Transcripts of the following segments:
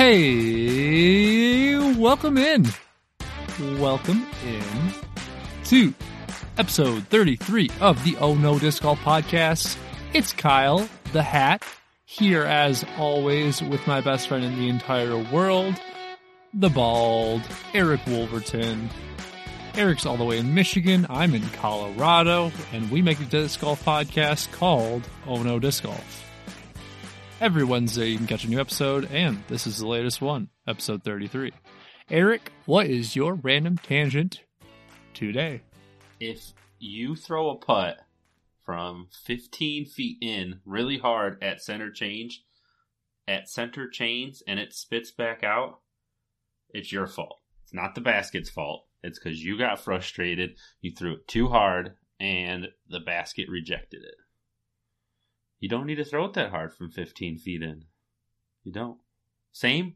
Hey, welcome in. Welcome in to episode 33 of the Oh No Disc Golf podcast. It's Kyle, the hat, here as always with my best friend in the entire world, the bald, Eric Wolverton. Eric's all the way in Michigan. I'm in Colorado, and we make a disc golf podcast called Oh No Disc Golf. Every Wednesday, you can catch a new episode, and this is the latest one, episode 33. Eric, what is your random tangent today? if you throw a putt from 15 feet in really hard at center change, at center chains, and it spits back out, it's your fault. It's not the basket's fault. It's because you got frustrated, you threw it too hard, and the basket rejected it. You don't need to throw it that hard from 15 feet in. You don't. Same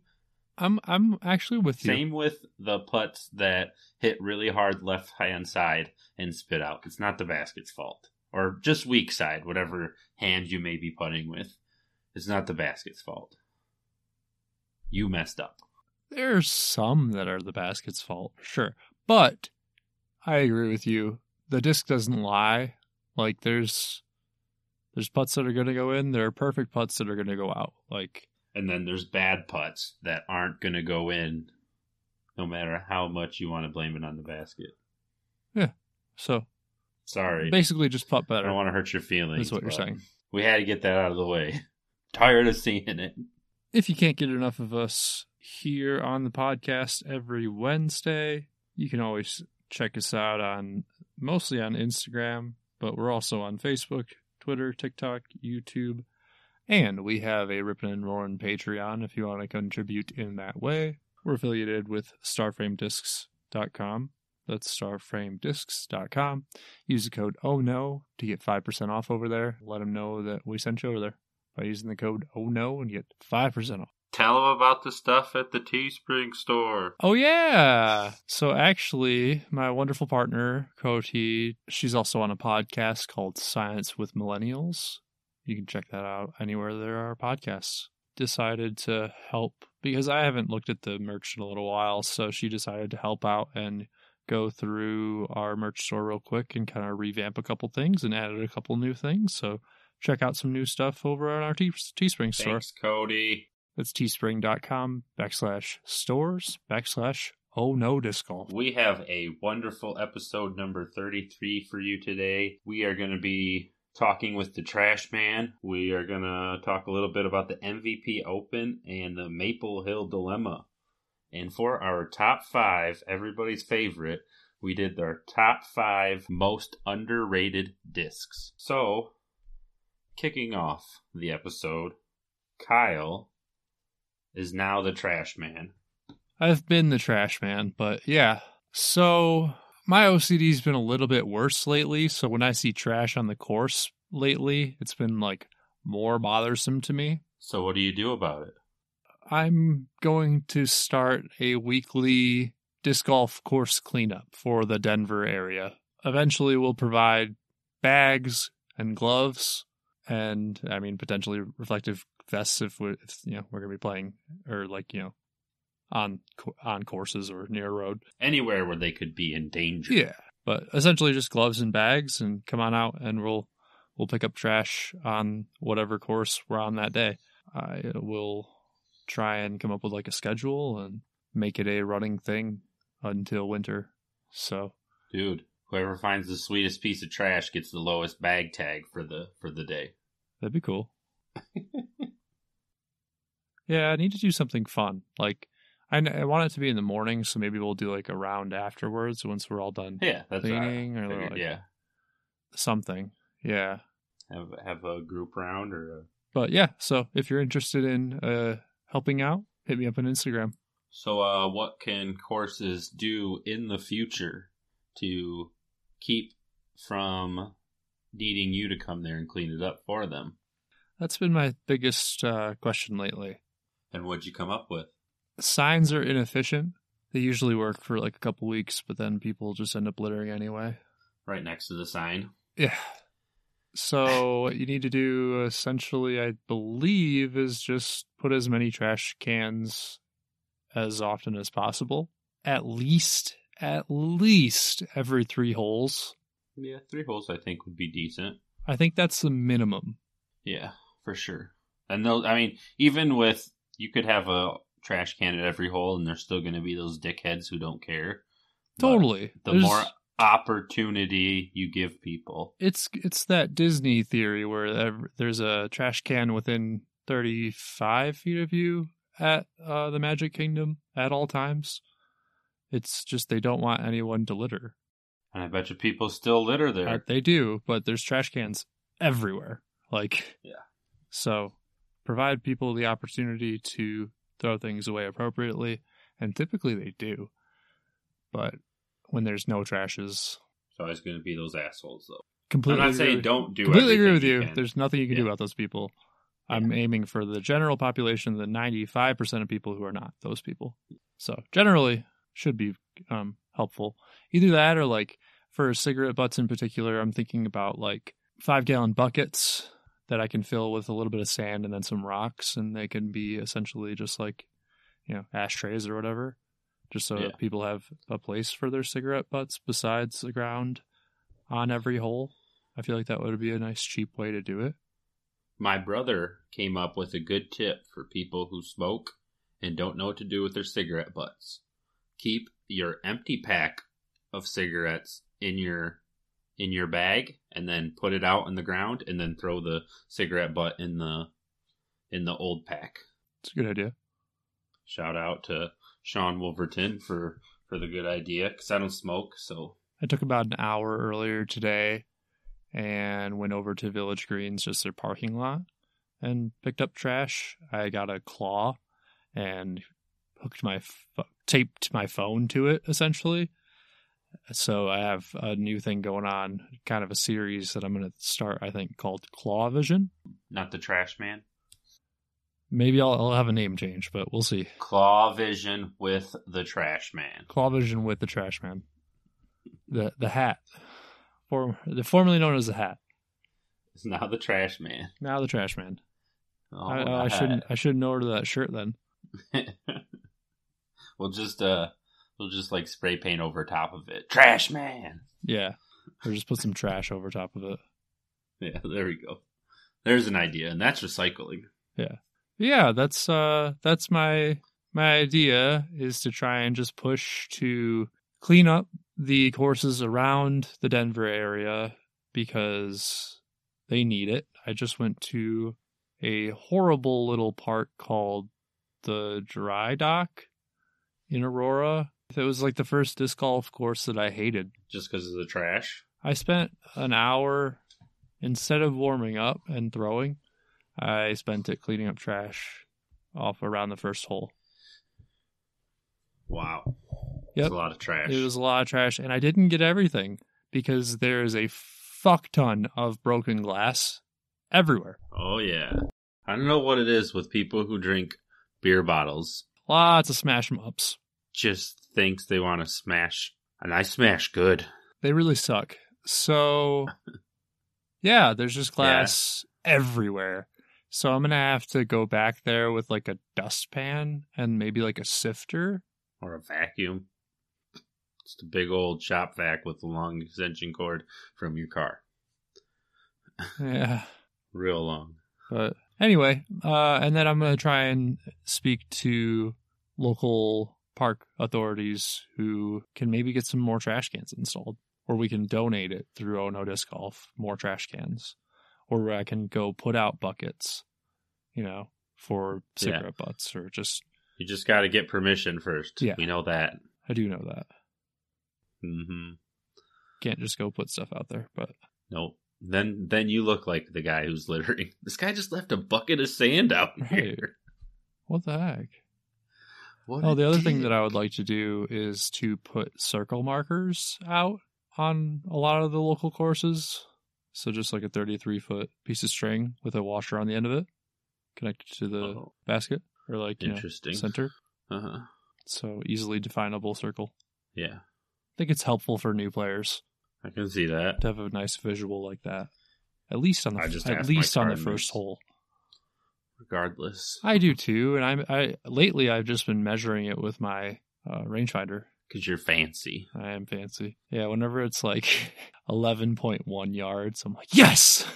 I'm I'm actually with you. same with the putts that hit really hard left hand side and spit out. It's not the basket's fault. Or just weak side, whatever hand you may be putting with. It's not the basket's fault. You messed up. There's some that are the basket's fault, sure. But I agree with you. The disc doesn't lie. Like there's there's putts that are gonna go in, there are perfect putts that are gonna go out. Like And then there's bad putts that aren't going to go in no matter how much you want to blame it on the basket. Yeah. So Sorry. basically just putt better. I don't want to hurt your feelings. That's what you're saying. We had to get that out of the way. Tired of seeing it. If you can't get enough of us here on the podcast every Wednesday, you can always check us out on mostly on Instagram, but we're also on Facebook, Twitter, TikTok, YouTube, and we have a Rippin' and Roaring Patreon if you want to contribute in that way. We're affiliated with StarFrameDiscs.com. That's StarFrameDiscs.com. Use the code Oh No to get 5% off over there. Let them know that we sent you over there by using the code Oh No and get 5% off. Tell them about the stuff at the Teespring store. Oh yeah. So actually, my wonderful partner, Cody, she's also on a podcast called Science with Millennials. You can check that out anywhere there are podcasts. Decided to help because I haven't looked at the merch in a little while, so she decided to help out and go through our merch store real quick and kind of revamp a couple things and added a couple new things. So check out some new stuff over on our Te- Teespring store. Thanks, Cody. That's teespring.com backslash stores backslash oh no disc golf. We have a wonderful episode number 33 for you today. We are going to be talking with the Trash Man. We are going to talk a little bit about the MVP Open and the Maple Hill Dilemma. And for our top five, everybody's favorite, we did our top five most underrated discs. So, kicking off the episode, Kyle is now the Trash Man. I've been the trash man, but yeah. So my OCD's been a little bit worse lately. So when I see trash on the course lately, it's been like more bothersome to me. So, what do you do about it? I'm going to start a weekly disc golf course cleanup for the Denver area. Eventually, we'll provide bags and gloves, and I mean potentially reflective vests if we, if you know we're gonna be playing or like you know on on courses or near road. Anywhere where they could be in danger. Yeah, but essentially just gloves and bags, and come on out, and we'll we'll pick up trash on whatever course we're on that day. I will try and come up with like a schedule and make it a running thing until winter. So Dude, whoever finds the sweetest piece of trash gets the lowest bag tag for the for the day. that'd be cool. yeah, I need to do something fun. Like I, I want it to be in the morning, so maybe we'll do like a round afterwards once we're all done Yeah, that's I cleaning or figured, like yeah. something. Yeah. have have a group round or a... But yeah, so if you're interested in uh, helping out, hit me up on Instagram. So, uh, what can courses do in the future to keep from needing you to come there and clean it up for them? That's been my biggest uh, question lately. And what'd you come up with? Signs are inefficient. They usually work for like a couple weeks, but then people just end up littering anyway. Right next to the sign. Yeah. So what you need to do essentially, I believe, is just put as many trash cans as often as possible. At least, at least every three holes. Yeah, three holes I think would be decent. I think that's the minimum. Yeah, for sure. And those, I mean, even with you could have a trash can at every hole, and there's still going to be those dickheads who don't care. But Totally. The There's- more opportunity you give people, it's it's that Disney theory where there's a trash can within 35 feet of you at uh, the Magic Kingdom at all times. It's just they don't want anyone to litter. and I bet you people still litter Uh, there. they do, but there's trash cans everywhere. Like, Yeah. So, provide people the opportunity to throw things away appropriately, and typically they do. But when there's no trashes, It's always going to be those assholes, though. completely I'm not saying don't do. completely agree with everything you. There's nothing you can do about those people. I'm aiming for the general population, the 95% of people who are not those people. So generally should be um, helpful. Either that or like for cigarette butts in particular, I'm thinking about like five gallon buckets that I can fill with a little bit of sand and then some rocks, and they can be essentially just like you know ashtrays or whatever, just so Yeah. that people have a place for their cigarette butts besides the ground on every hole. I feel like that would be a nice cheap way to do it. My brother came up with a good tip for people who smoke and don't know what to do with their cigarette butts. Keep your empty pack of cigarettes in your in your bag and then put it out on the ground and then throw the cigarette butt in the in the old pack. It's a good idea. Shout out to Sean Wolverton for for the good idea cuz I don't smoke, so I took about an hour earlier today and went over to Village Greens, just their parking lot, and picked up trash. I got a claw and hooked my ph- taped my phone to it essentially. So I have a new thing going on, kind of a series that I'm going to start. I think called Claw Vision. not the trash man. Maybe I'll, I'll have a name change, but we'll see. Claw vision with the trash man. Claw Vision with the Trash Man, the the hat, for the formerly known as the hat. It's now the trash man. Now the Trash Man. Oh, I, I shouldn't. I shouldn't order that shirt then. we'll just uh we'll just like spray paint over top of it. Trash man. Yeah, or just put some trash over top of it. Yeah, there we go. There's an idea, and that's recycling. Yeah. Yeah, that's uh, that's my my idea is to try and just push to clean up the courses around the Denver area because they need it. I just went to a horrible little park called the Dry Dock in Aurora. It was like the first disc golf course that I hated. Just because of the trash. I spent an hour instead of warming up and throwing, I spent it cleaning up trash off around the first hole. Wow. Yep. It's a lot of trash. It was a lot of trash, and I didn't get everything because there is a fuck ton of broken glass everywhere. Oh yeah. I don't know what it is with people who drink beer bottles. Lots of smash 'em ups. Just thinks they want to smash, and I smash good. They really suck. So, yeah, there's just glass everywhere. So I'm gonna have to go back there with like a dustpan and maybe like a sifter Or a vacuum. Just a big old shop vac with a long extension cord from your car. Yeah. Real long. But anyway, uh, and then I'm going to try and speak to local park authorities who can maybe get some more trash cans installed, or we can donate it through Oh No Disc Golf, more trash cans, or I can go put out buckets, you know, for Yeah. cigarette butts, or just, You just got to get permission first. Yeah. We know that. I do know that. Mm-hmm. Can't just go put stuff out there, but Nope. Then then you look like the guy who's littering. This guy just left a bucket of sand out Right. here. What the heck? What Oh, the other thing that I would like to do is to put circle markers out on a lot of the local courses. So just like a 33 foot piece of string with a washer on the end of it connected to the Oh, basket or like you know, interesting. center. Uh-huh. So easily definable circle. Yeah, I think it's helpful for new players I can see that. to have a nice visual like that. At least on the I just at least on the first hole. Regardless, I do too, and I'm I lately I've just been measuring it with my uh, rangefinder. because you're fancy. I am fancy. Yeah, whenever it's like 11.1 yards, I'm like, yes!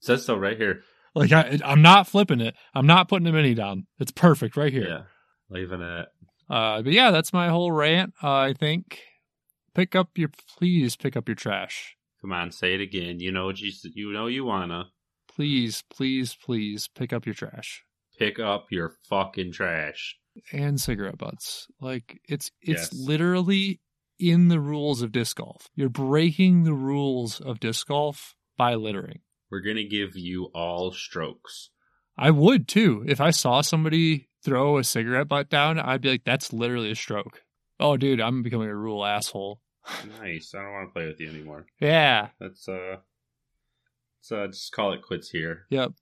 Says so right here. Like, I, I'm not flipping it. I'm not putting a mini down. It's perfect right here. Yeah, leaving it. Uh, but yeah, that's my whole rant. Uh, I think pick up your, please pick up your trash. Come on, say it again. You know what you you know you wanna Please, please, please pick up your trash pick up your fucking trash. and cigarette butts. Like, it's, it's Yes. literally in the rules of disc golf. You're breaking the rules of disc golf by littering. We're gonna give you all strokes. I would too. If I saw somebody throw a cigarette butt down, I'd be like, that's literally a stroke. Oh, dude, I'm becoming a rule asshole. Nice. I don't want to play with you anymore. Yeah. Let's uh, let's uh, just call it quits here. Yep.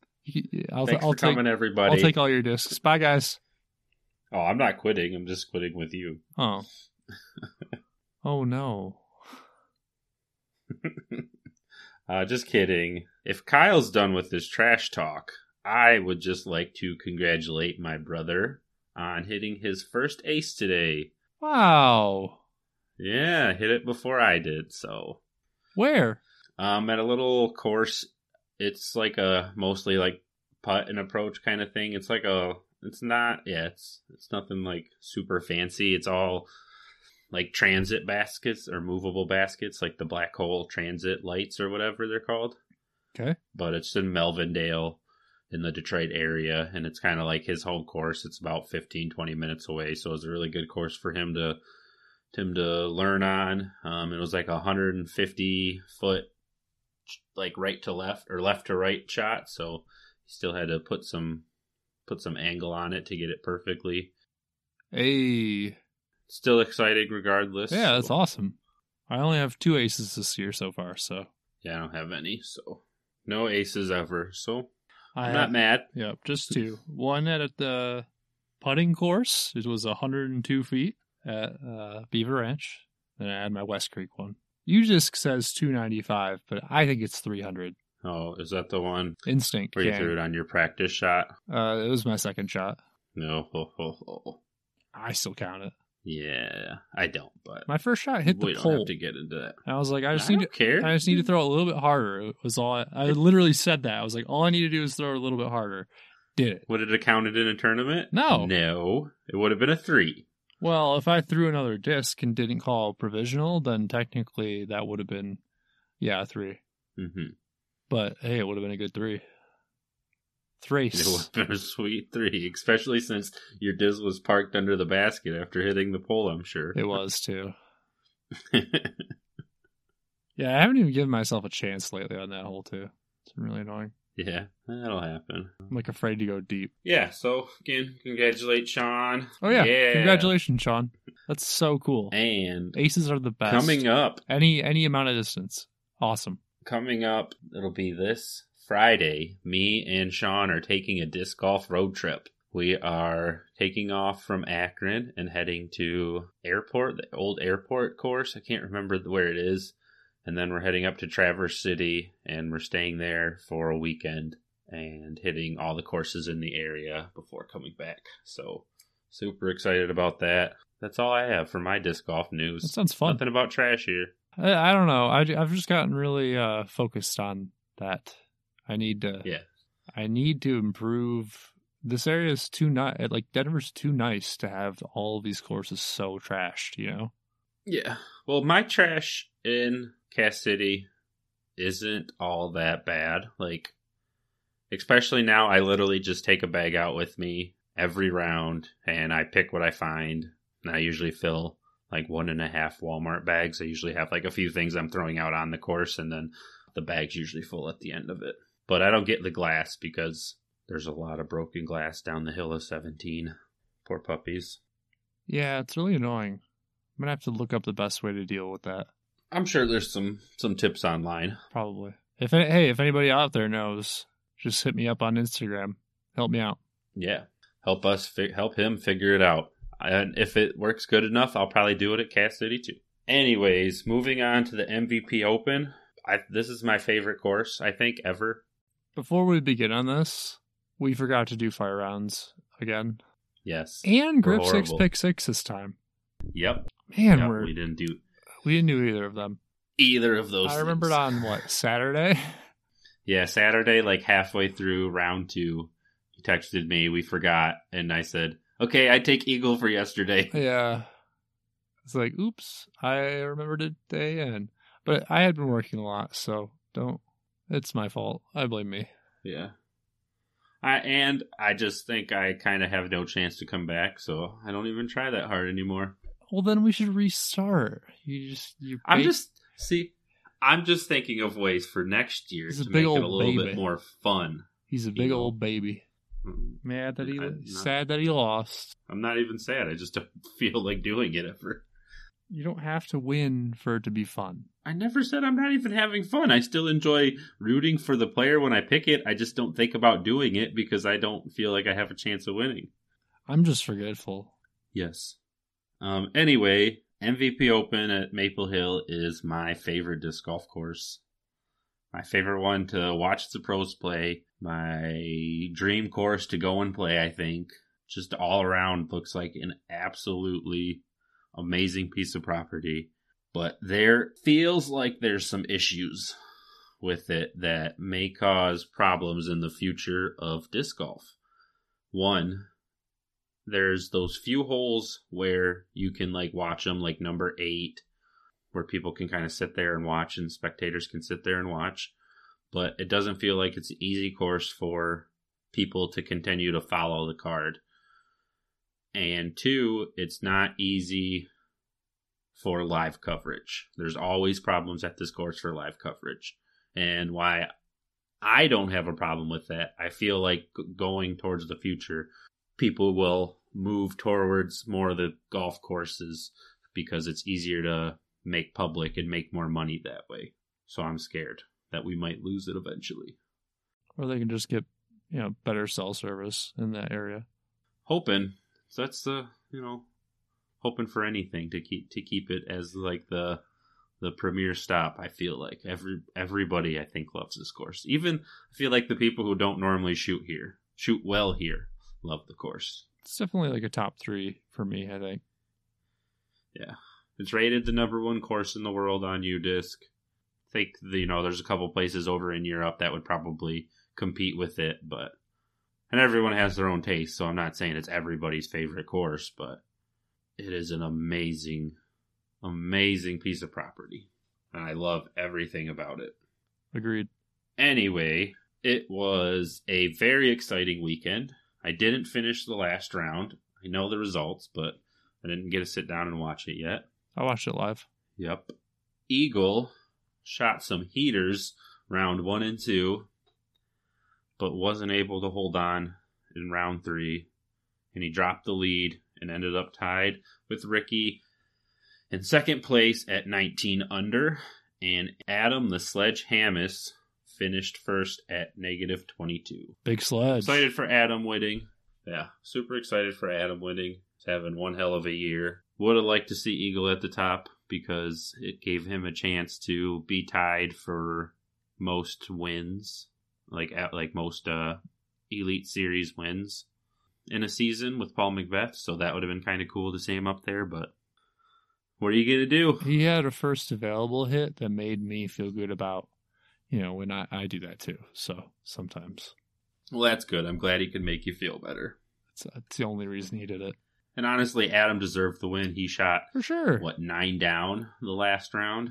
I'll, Thanks I'll for take, coming, everybody. I'll take all your discs. Bye, guys. oh, I'm not quitting. I'm just quitting with you. Oh. oh, no. Uh, just kidding. If Kyle's done with this trash talk, I would just like to congratulate my brother on hitting his first ace today. Wow. Yeah, hit it before I did. So, Where? Um, at a little course, it's like a mostly like putt and approach kind of thing. It's like a, it's not, yeah, it's it's nothing like super fancy. It's all like transit baskets or movable baskets, like the black hole transit lights or whatever they're called. Okay. but it's in Melvindale in the Detroit area and it's kind of like his home course. It's about 15 20 minutes away, so it's a really good course for him to him to learn on. Um it was like a 150 foot like right to left or left to right shot, so he still had to put some put some angle on it to get it perfectly. Hey. Still exciting regardless. Yeah, that's so- awesome. I only have two aces this year so far, so Yeah, I don't have any, so no aces ever. So I I'm not mad. Yep, just two. One at the putting course. It was 102 feet at uh, Beaver Ranch. Then I had my West Creek one. UDisc says 295, but I think it's 300. Oh, is that the one Instinct. where you threw it on your practice shot? Uh, it was my second shot. No. Ho, ho, ho. I still count it. Yeah, I don't, but My first shot hit we the don't pole. have to get into that. I was like, I just I need to. care. I just need to throw it a little bit harder. It was all I, I literally said that. I was like, all I need to do is throw it a little bit harder. Did it. Would it have counted in a tournament? No. No. It would have been a three. Well, if I threw another disc and didn't call provisional, then technically that would have been, yeah, three. Mm-hmm. But hey, it would have been a good three. It Thrace. would have been a sweet three, especially since your disc was parked under the basket after hitting the pole, I'm sure. It was too. Yeah, I haven't even given myself a chance lately on that hole too. It's been really annoying. Yeah, that'll happen. I'm like afraid to go deep. Yeah, so again, congratulate Sean. Oh yeah, yeah. congratulations, Sean. That's so cool. And Aces are the best. coming up, any any amount of distance, awesome. coming up, it'll be this Friday. Me and Sean are taking a disc golf road trip. We are taking off from Akron and heading to airport, the old airport course. I can't remember where it is. And then we're heading up to Traverse City and we're staying there for a weekend and hitting all the courses in the area before coming back. So super excited about that. That's all I have for my disc golf news. That sounds fun. Nothing about trash here. I, I don't know. I, I've just gotten really uh, focused on that. I need to. Yeah. I need to improve. This area is too nice. Like Denver's too nice to have all these courses so trashed. You know. Yeah. Well, my trash in Cass City isn't all that bad. Like, especially now, I literally just take a bag out with me every round and I pick what I find. And I usually fill like one and a half Walmart bags. I usually have like a few things I'm throwing out on the course, and then the bag's usually full at the end of it. But I don't get the glass because there's a lot of broken glass down the hill of 17. Poor puppies. Yeah, it's really annoying. I'm gonna have to look up the best way to deal with that. I'm sure there's some some tips online. Probably. If hey, if anybody out there knows, just hit me up on Instagram. Help me out. Yeah, help us fi- help him figure it out. And if it works good enough, I'll probably do it at Cass City too. Anyways, moving on to the MVP Open. I, this is my favorite course I think ever. Before we begin on this, we forgot to do fire rounds again, Yes. and grip six pick six this time. Yep. Man, Yep, we're we didn't do we didn't do either of them. either of those. I remembered on what Saturday. Yeah, Saturday, like halfway through round two, he texted me. We forgot, and I said, "Okay, I take Eagle for yesterday." Yeah. It's like, oops, I remembered it day in. But I had been working a lot, so don't. It's my fault. I blame me. Yeah. I and I just think I kind of have no chance to come back, so I don't even try that hard anymore. Well, then we should restart. You just you. I'm bait- just see. I'm just thinking of ways for next year He's a to big make it a old little baby. bit more fun. He's a big you know. old baby. Mm, Mad that he I- not- sad that he lost. I'm not even sad. I just don't feel like doing it ever. You don't have to win for it to be fun. I never said I'm not even having fun. I still enjoy rooting for the player when I pick it. I just don't think about doing it because I don't feel like I have a chance of winning. I'm just forgetful. Yes. Um, anyway, MVP Open at Maple Hill is my favorite disc golf course. My favorite one to watch the pros play. My dream course to go and play, I think. Just all around looks like an absolutely amazing piece of property. But there feels like there's some issues with it that may cause problems in the future of disc golf. One, there's those few holes where you can like watch them, like number eight, where people can kind of sit there and watch, and spectators can sit there and watch. But it doesn't feel like it's an easy course for people to continue to follow the card. And two, it's not easy for live coverage. There's always problems at this course for live coverage. And why I don't have a problem with that, I feel like going towards the future, people will move towards more of the golf courses because it's easier to make public and make more money that way. So I'm scared that we might lose it eventually. Or they can just get, you know, better cell service in that area. Hoping. So that's the you know hoping for anything to keep to keep it as like the the premier stop. I feel like every everybody I think loves this course. Even I feel like the people who don't normally shoot here shoot well here love the course. It's definitely like a top three for me, I think. Yeah. It's rated the number one course in the world on UDisc. I think you know there's a couple places over in Europe that would probably compete with it, but and everyone has their own taste. So I'm not saying it's everybody's favorite course, but it is an amazing, amazing piece of property, and I love everything about it. Agreed. Anyway, it was a very exciting weekend. I didn't finish the last round. I know the results, but I didn't get to sit down and watch it yet. I watched it live. Yep. Eagle shot some heaters round one and two, but wasn't able to hold on in round three. And he dropped the lead and ended up tied with Ricky in second place at 19 under. And Adam the Sledge Hammes finished first at negative 22. Big sledge. Excited for Adam winning. Yeah, super excited for Adam winning. He's having one hell of a year. Would have liked to see Eagle at the top because it gave him a chance to be tied for most wins, like at like most uh, Elite Series wins in a season with Paul McBeth. So that would have been kind of cool to see him up there. But what are you gonna do? He had a first available hit that made me feel good about, you know, when I, I do that too. So sometimes Well, that's good. I'm glad he could make you feel better. it's, it's the only reason he did it. And honestly, Adam deserved the win. He shot For sure. what nine down the last round.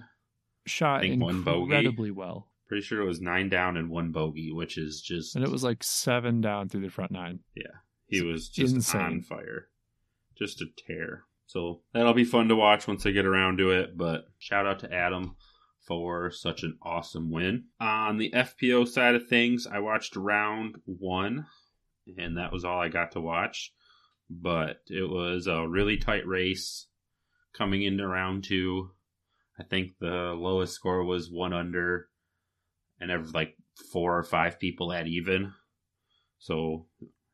Shot I think one bogey. incredibly well. Pretty sure it was nine down and one bogey, which is just And it was like seven down through the front nine. Yeah, he was just insane. on fire, just a tear. So that'll be fun to watch once I get around to it. But shout out to Adam for such an awesome win. On the FPO side of things, I watched round one, and that was all I got to watch. But it was a really tight race coming into round two. I think the lowest score was one under, and was like four or five people at even. So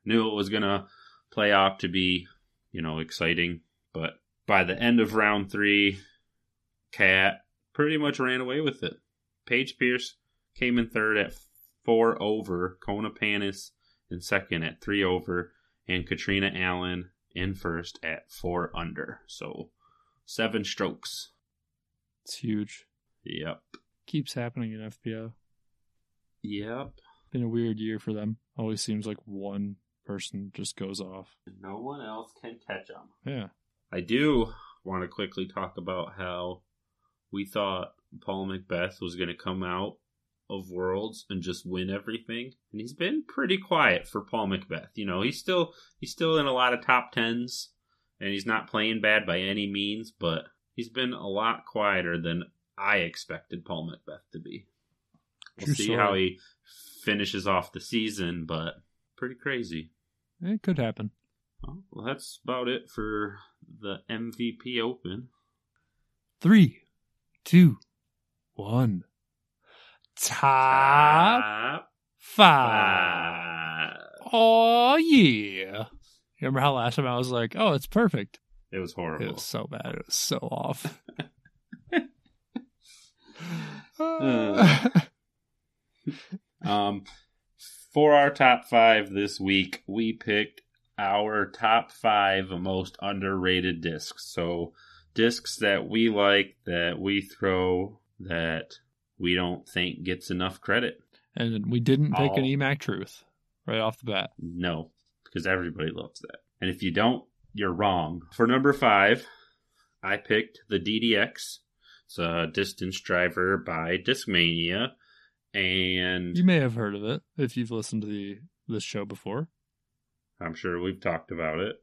knew it was gonna play out to be, you know, exciting. But by the end of round three, Cat pretty much ran away with it. Paige Pierce came in third at four over, Kona Panis in second at three over, and Catrina Allen in first at four under. So seven strokes. It's huge. Yep. Keeps happening in FPO. Yep. Been a weird year for them. Always seems like one person just goes off. No one else can catch them. Yeah. I do want to quickly talk about how we thought Paul McBeth was going to come out of Worlds and just win everything, and he's been pretty quiet for Paul McBeth. You know, he's still he's still in a lot of top tens, and he's not playing bad by any means, but he's been a lot quieter than I expected Paul McBeth to be. We'll True see story. how he finishes off the season, but pretty crazy. It could happen. Well, that's about it for the MVP Open. Three, two, one. Top Top five. five. Oh yeah. Remember how last time I was like, "Oh, it's perfect." It was horrible. It was so bad. It was so off. Um, for our top five this week, we picked our top five most underrated discs. So discs that we like, that we throw, that we don't think gets enough credit. and we didn't pick an Oh. EMAC Truth right off the bat. No, because everybody loves that. And if you don't, you're wrong. For number five, I picked the DDX. It's a distance driver by Discmania. And You may have heard of it if you've listened to the this show before. I'm sure we've talked about it.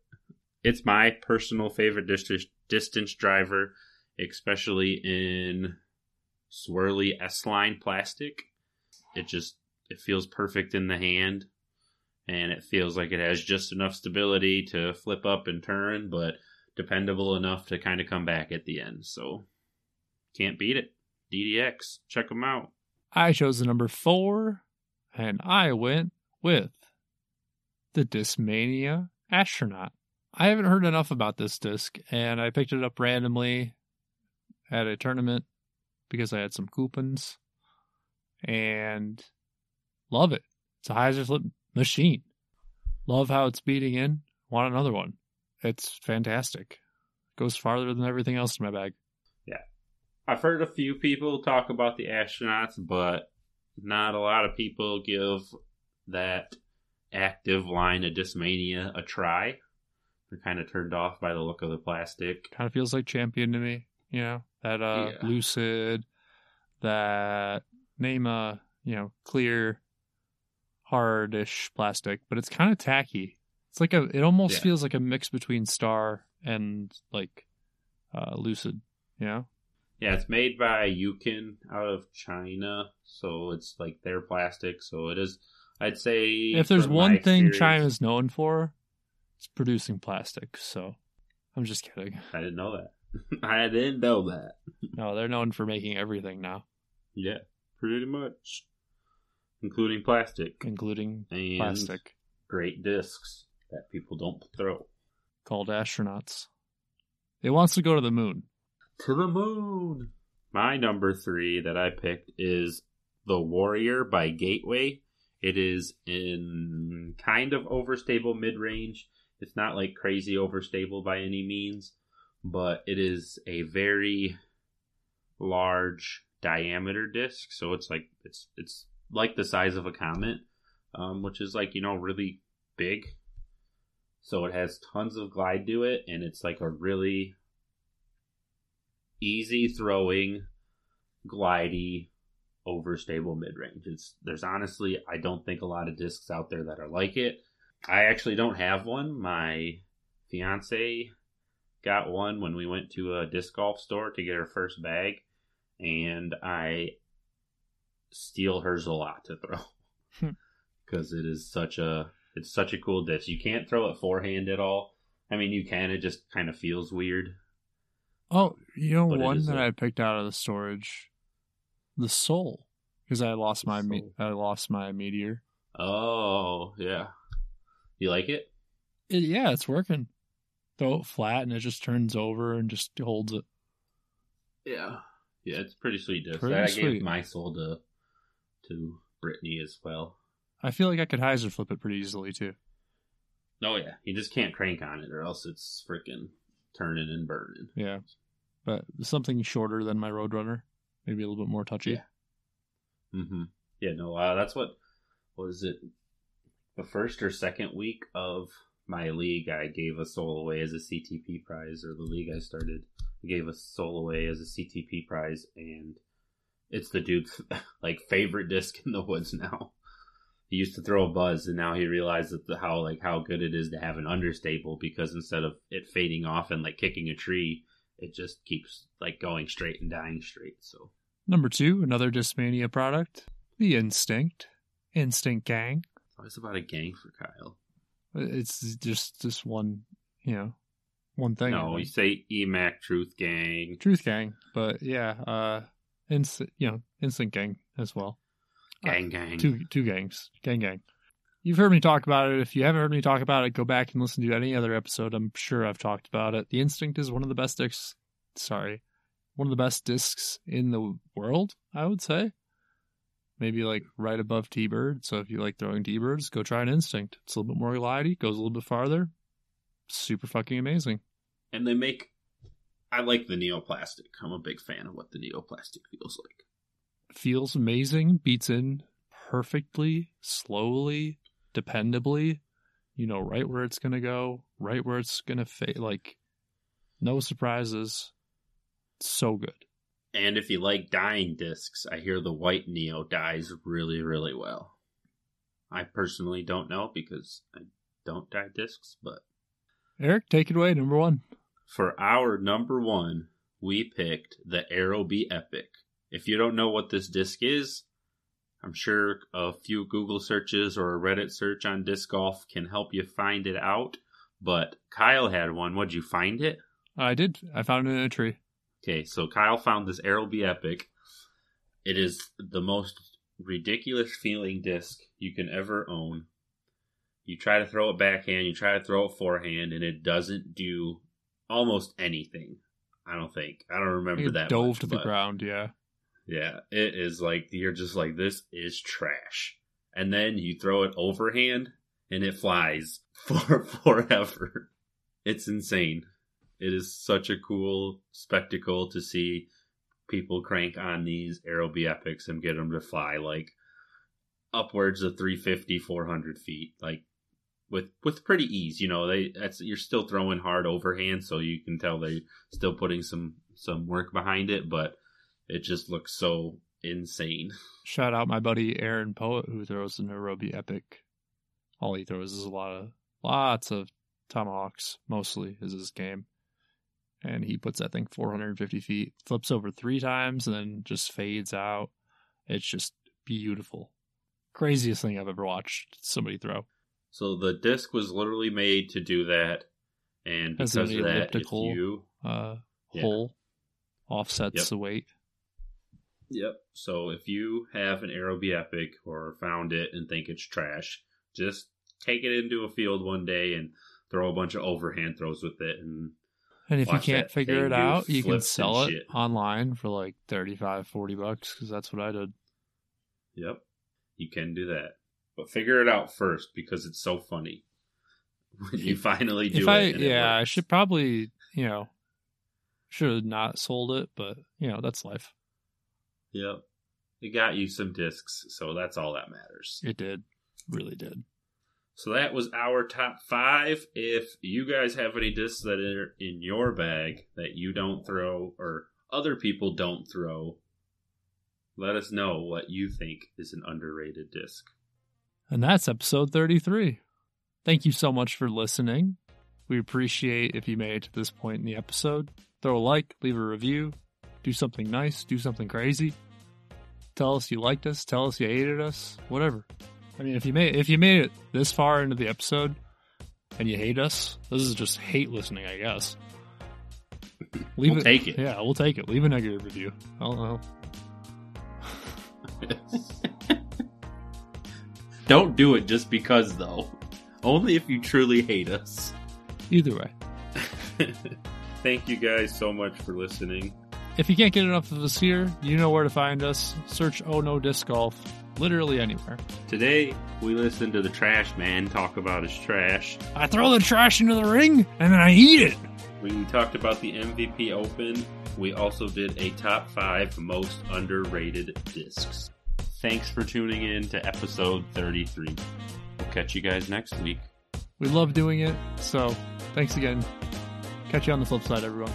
It's my personal favorite distance distance driver, especially in swirly S line plastic. It just it feels perfect in the hand, and it feels like it has just enough stability to flip up and turn, but dependable enough to kind of come back at the end. So can't beat it. DDX, check them out. I chose the number four, and I went with the Discmania Astronaut. I haven't heard enough about this disc, and I picked it up randomly at a tournament because I had some coupons, and love it. It's a hyzer flip machine. Love how it's beating in. Want another one? It's fantastic. Goes farther than everything else in my bag. Yeah, I've heard a few people talk about the astronauts, but not a lot of people give that active line of Discmania a try. They're kind of turned off by the look of the plastic. kind of feels like champion to me you know that uh Yeah. lucid that name uh you know clear hardish plastic but it's kind of tacky it's like a it almost Yeah. feels like a mix between star and like uh lucid you know Yeah, it's made by Yikun out of China, so it's like their plastic. So it is. I'd say if there's one thing experience- china's known for it's producing plastic so i'm just kidding I didn't know that. I didn't know that. no they're known for making everything now Yeah, pretty much, including plastic including and plastic great discs that people don't throw. called astronauts it wants to go to the moon To the moon. My number three that I picked is The Warrior by Gateway. It is in kind of overstable mid range. It's not like crazy overstable by any means, but it is a very large diameter disc. So it's like it's it's like the size of a comet, um, which is like you know really big. So it has tons of glide to it, and it's like a really easy throwing, glidey, overstable mid range. It's there's honestly I don't think a lot of discs out there that are like it. I actually don't have one. My fiance got one when we went to a disc golf store to get her first bag, and I steal hers a lot to throw Hmm. because it is such a it's such a cool disc. You can't throw it forehand at all. I mean, you can. It just kind of feels weird. Oh, you know But one that a- I picked out of the storage, the Soul, because I lost my me- I lost my meteor. Oh yeah, you like it? It, yeah, it's working. Throw it flat and it just turns over and just holds it. Yeah, yeah, it's pretty sweet disc. Pretty I sweet. gave my soul to to Brittany as well. I feel like I could hyzer flip it pretty easily too. Oh yeah, you just can't crank on it, or else it's freaking turning and burning. Yeah, but something shorter than my Roadrunner, maybe a little bit more touchy. Yeah. Mm-hmm. Yeah, no, uh, that's what was it? The first or second week of my league, I gave a soul away as a CTP prize, or the league I started I gave a soul away as a CTP prize, and it's the dude's like favorite disc in the woods now. He used to throw a buzz, and now he realizes how like how good it is to have an understable because instead of it fading off and like kicking a tree, it just keeps like going straight and dying straight. So Number two, another Discmania product, the Instinct, Instinct Gang. It's about a gang for Kyle. It's just just one, you know, one thing. No, you say EMAC Truth Gang. Truth Gang, but yeah, uh, Inst- you know, Instinct Gang as well. Gang gang. Two two gangs, gang gang. You've heard me talk about it. If you haven't heard me talk about it, go back and listen to any other episode. I'm sure I've talked about it. The Instinct is one of the best discs. Sorry, one of the best discs in the world. I would say. Maybe like right above Teebird. So if you like throwing Teebirds, go try an Instinct. It's a little bit more reliable, goes a little bit farther. Super fucking amazing. And they make. I like the neoplastic. I'm a big fan of what the neoplastic feels like. feels amazing, beats in perfectly, slowly, dependably. You know right where it's gonna go, right where it's gonna fade. Like, no surprises. So good. And if you like dying discs, I hear the white Neo dies really, really well. I personally don't know because I don't dye discs, but Eric, take it away. Number one. for our number one, we picked the Aerobie Epic. If you don't know what this disc is, I'm sure a few Google searches or a Reddit search on disc golf can help you find it out. But Kyle had one. What'd you find it? I did. I found it in a tree. Okay, so Kyle found this Aerobie Epic. It is the most ridiculous feeling disc you can ever own. You try to throw it backhand, you try to throw it forehand, and it doesn't do almost anything. I don't think. I don't remember It that. dove much, to the ground. Yeah. Yeah, it is like you're just like this is trash, and then you throw it overhand, and it flies for forever. It's insane. It is such a cool spectacle to see people crank on these Aero Epics and get them to fly like upwards of 350, 400 feet, like with with pretty ease. You know, they that's you're still throwing hard overhand, so you can tell they're still putting some some work behind it, but it just looks so insane. Shout out my buddy Aaron Poet who throws the Aerobie Epic. All he throws is a lot of lots of tomahawks. Mostly is his game, and he puts that thing 450 feet, flips over three times, and then just fades out. It's just beautiful. Craziest thing I've ever watched somebody throw. So the disc was literally made to do that, and because an of that, if you Uh, Yeah. hole offsets Yep. the weight. Yep. So if you have an Aerobie Epic or found it and think it's trash, just take it into a field one day and throw a bunch of overhand throws with it. And And if Watch you can't figure it out, you can sell it online for like 35, 40 bucks because that's what I did. yep, you can do that. But figure it out first because it's so funny when you finally do if it. I and it yeah, I should probably you know should have not sold it, but you know that's life. Yep. It got you some discs, so that's all that matters. It did, really did. So that was our top five. If you guys have any discs that are in your bag that you don't throw or other people don't throw, let us know what you think is an underrated disc. And that's episode thirty three. Thank you so much for listening. We appreciate if you made it to this point in the episode. Throw a like, leave a review, do something nice, do something crazy. Tell us you liked us, tell us you hated us, whatever. I mean, if you made if you made it this far into the episode and you hate us, this is just hate listening, I guess. Leave We'll it. take it. Yeah, we'll take it. Leave a negative review. I'll, I'll, Don't do it just because, though. Only if you truly hate us. either way. Thank you guys so much for listening. If you can't get enough of us here, you know where to find us. Search Oh No Disc Golf literally anywhere. Today, we listened to the trash man talk about his trash. I throw the trash into the ring and then I eat it. We talked about the MVP Open. We also did a top five most underrated discs. Thanks for tuning in to episode 33. We'll catch you guys next week. We love doing it, so thanks again. Catch you on the flip side, everyone.